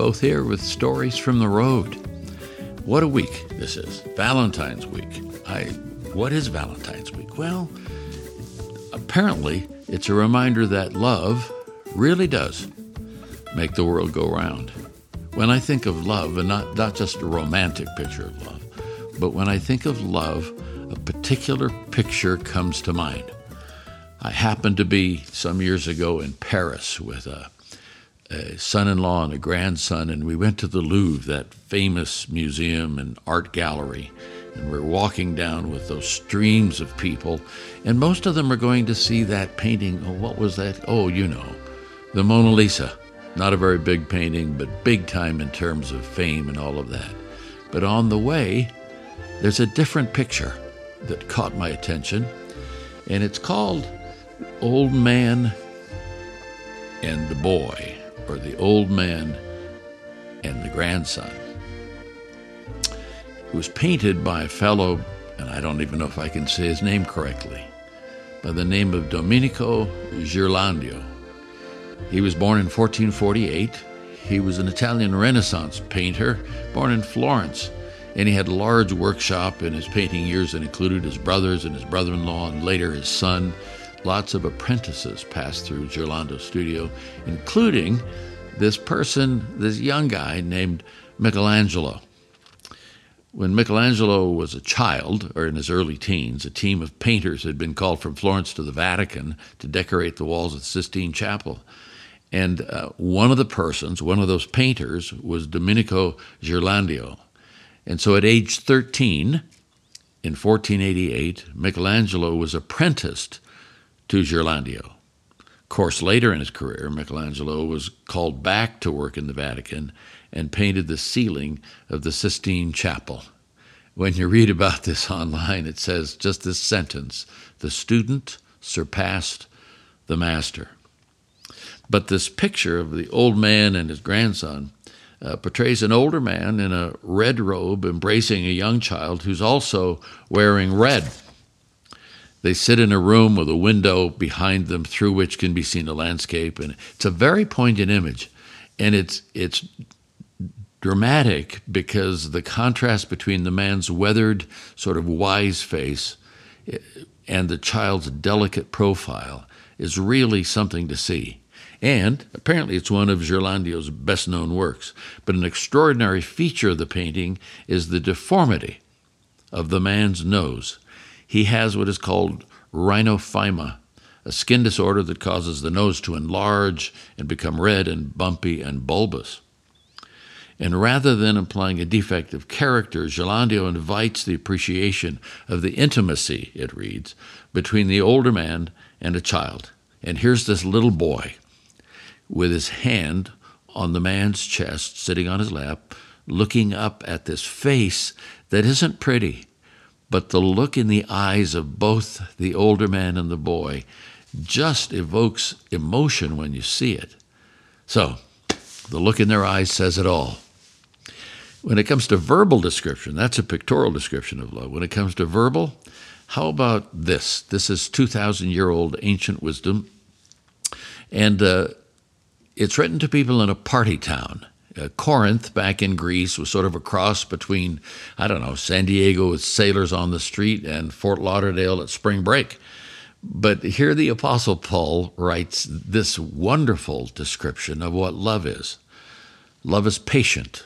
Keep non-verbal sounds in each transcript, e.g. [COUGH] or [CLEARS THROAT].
Foth here with stories from the road. What a week this is. Valentine's week. I what is Valentine's week? Well, apparently it's a reminder that love really does make the world go round. When I think of love, and not, not just a romantic picture of love, but when I think of love, a particular picture comes to mind. I happened to be some years ago in Paris with a, a son in law and a grandson, and we went to the Louvre, that famous museum and art gallery. And we're walking down with those streams of people, and most of them are going to see that painting. Oh, what was that? Oh, you know, the Mona Lisa. Not a very big painting, but big time in terms of fame and all of that. But on the way, there's a different picture that caught my attention, and it's called Old Man and the Boy, The Old Man and the Grandson. It was painted by a fellow, and I don't even know if I can say his name correctly, by the name of Domenico Ghirlandaio. He was born in 1448. He was an Italian Renaissance painter, born in Florence and he had a large workshop in his painting years that included his brothers and his brother in law, and later his son. Lots of apprentices passed through Ghirlandaio's studio, including this person, this young guy named Michelangelo. When Michelangelo was a child, or in his early teens, a team of painters had been called from Florence to the Vatican to decorate the walls of the Sistine Chapel. And uh, one of the persons, one of those painters, was Domenico Ghirlandaio. And so at age 13, in 1488, Michelangelo was apprenticed to Ghirlandaio. Of course, later in his career, Michelangelo was called back to work in the Vatican and painted the ceiling of the Sistine Chapel. When you read about this [LAUGHS] online, it says just this sentence the student surpassed the master. But this picture of the old man and his grandson uh, portrays an older man in a red robe embracing a young child who's also wearing red. They sit in a room with a window behind them through which can be seen a landscape, and it's a very poignant image, and it's it's dramatic because the contrast between the man's weathered, sort of wise face eh, and the child's delicate profile is really something to see. And apparently, it's one of Ghirlandaio's best known works. But an extraordinary feature of the painting is the deformity of the man's nose. He has what is called rhinophyma, a skin disorder that causes the nose to enlarge and become red and bumpy and bulbous. And rather than implying a defect of character, Ghirlandaio invites the appreciation of the intimacy, it reads, between the older man and a child. And here's this little boy with his hand on the man's chest, sitting on his lap, looking up at this face that isn't pretty, but the look in the eyes of both the older man and the boy just evokes emotion when you see it. So, the look in their eyes says it all. When it comes to verbal description, that's a pictorial description of love. When it comes to verbal, how about this? This is 2,000 year old ancient wisdom. And uh, it's written to people in a party town. Uh, Corinth, back in Greece, was sort of a cross between, I don't know, San Diego with sailors on the street and Fort Lauderdale at spring break. But here the Apostle Paul writes this wonderful description of what love is. Love is patient,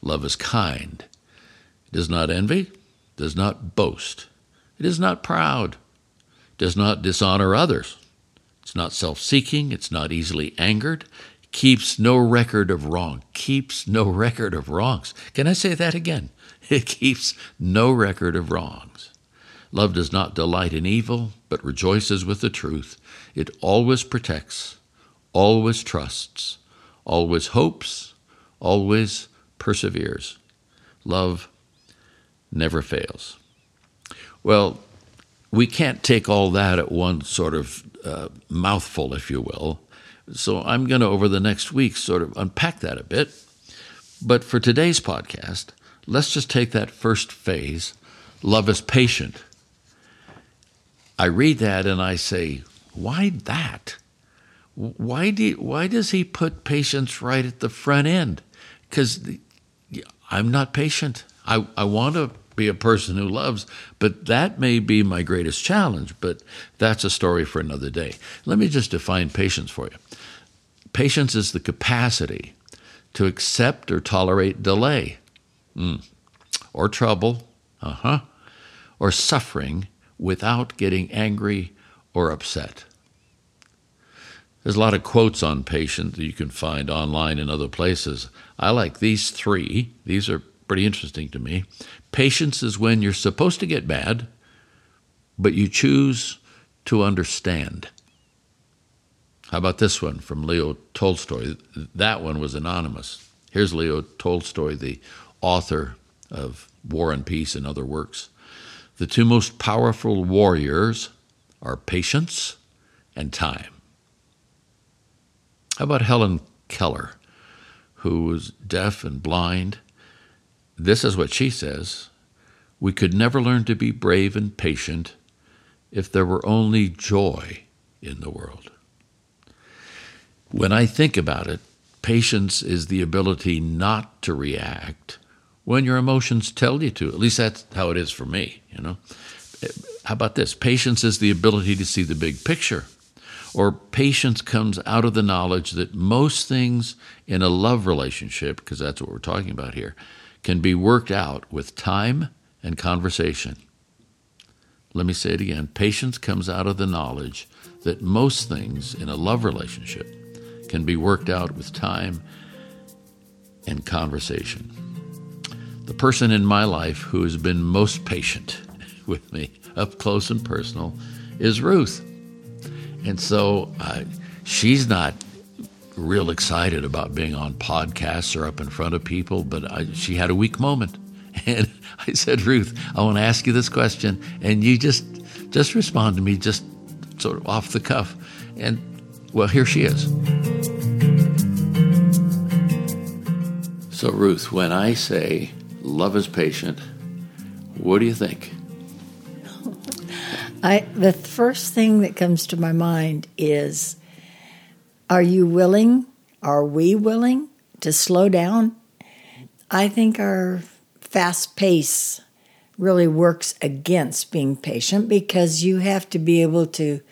love is kind, it does not envy, does not boast, it is not proud, does not dishonor others. It's not self seeking, it's not easily angered, keeps no record of wrong, keeps no record of wrongs. Can I say that again? [LAUGHS] It keeps no record of wrongs. Love does not delight in evil, but rejoices with the truth. It always protects, always trusts, always hopes, always perseveres. Love never fails. Well, we can't take all that at one sort of uh, mouthful, if you will. So I'm going to, over the next week, sort of unpack that a bit. But for today's podcast, let's just take that first phase love is patient. I read that and I say, why that? why do why does he put patience right at the front end? Because I'm not patient. I, I want to be a person who loves, but that may be my greatest challenge. But that's a story for another day. Let me just define patience for you. Patience is the capacity to accept or tolerate delay, mm. or trouble, uh huh, or suffering without getting angry or upset. There's a lot of quotes on patience that you can find online and other places. I like these three. These are pretty interesting to me. Patience is when you're supposed to get mad, but you choose to understand. How about this one from Leo Tolstoy? That one was anonymous. Here's Leo Tolstoy, the author of War and Peace and other works. The two most powerful warriors are patience and time. How about Helen Keller, who was deaf and blind? This is what she says We could never learn to be brave and patient if there were only joy in the world. When I think about it, patience is the ability not to react when your emotions tell you to. At least that's how it is for me, you know. How about this? Patience is the ability to see the big picture. Or patience comes out of the knowledge that most things in a love relationship, because that's what we're talking about here, can be worked out with time and conversation. Let me say it again. Patience comes out of the knowledge that most things in a love relationship can be worked out with time and conversation. The person in my life who has been most patient [LAUGHS] with me, up close and personal, is Ruth. And so uh, she's not real excited about being on podcasts or up in front of people, but I, she had a weak moment. [LAUGHS] And I said, Ruth, I want to ask you this question, and you just just respond to me just sort of off the cuff. And well, here she is. So, Ruth, when I say love is patient, what do you think? [LAUGHS] I the first thing that comes to my mind is are you willing, are we willing to slow down? I think our fast pace really works against being patient because you have to be able to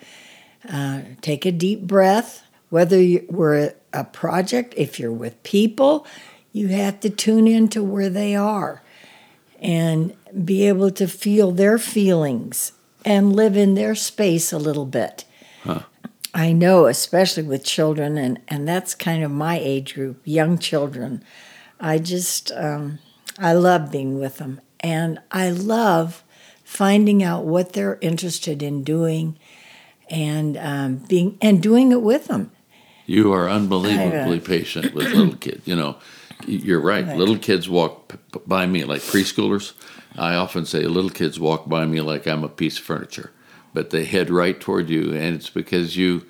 uh, take a deep breath. Whether you, we're a project, if you're with people, you have to tune into where they are and be able to feel their feelings and live in their space a little bit. Huh. I know, especially with children, and, and that's kind of my age group, young children. I just, um, I love being with them. And I love finding out what they're interested in doing and um, being and doing it with them. You are unbelievably patient with [CLEARS THROAT] little kids. You know, you're right. right. Little kids walk by me like preschoolers. I often say little kids walk by me like I'm a piece of furniture, but they head right toward you, and it's because you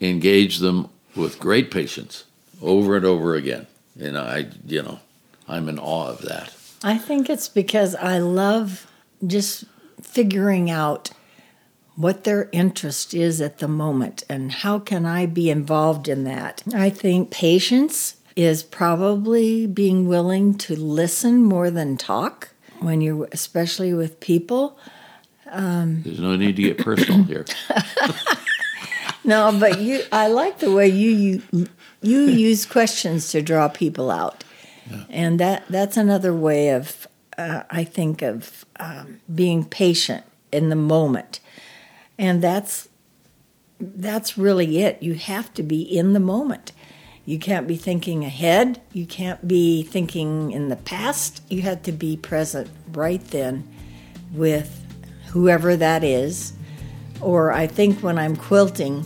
engage them with great patience over and over again. And I, you know, I'm in awe of that. I think it's because I love just figuring out what their interest is at the moment and how can I be involved in that. I think patience is probably being willing to listen more than talk when you're especially with people. Um, There's no need to get personal here. [LAUGHS] no, but you I like the way you you, you use questions to draw people out. Yeah. And that that's another way of uh, I think of um, being patient in the moment. And that's that's really it. You have to be in the moment. You can't be thinking ahead. You can't be thinking in the past. You have to be present right then with whoever that is. Or I think when I'm quilting,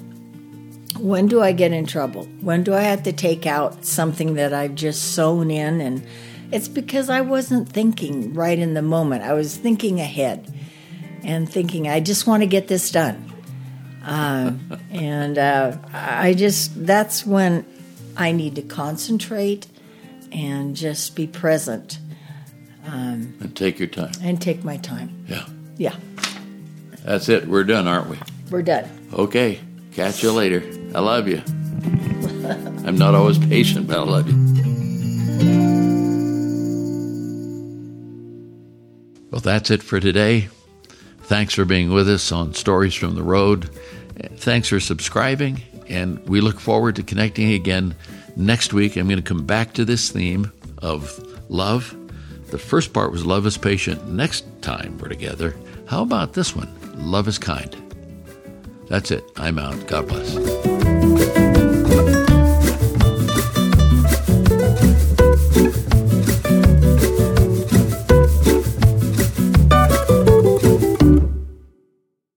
when do I get in trouble? When do I have to take out something that I've just sewn in? And it's because I wasn't thinking right in the moment. I was thinking ahead and thinking, I just want to get this done. Uh, [LAUGHS] and uh, I just, that's when I need to concentrate and just be present. Um, and take your time. And take my time. Yeah. Yeah. That's it. We're done, aren't we? We're done. Okay. Catch you later. I love you. I'm not always patient, but I love you. Well, that's it for today. Thanks for being with us on Stories from the Road. Thanks for subscribing, and we look forward to connecting again next week. I'm going to come back to this theme of love. The first part was love is patient. Next time we're together, how about this one? Love is kind. That's it. I'm out. God bless.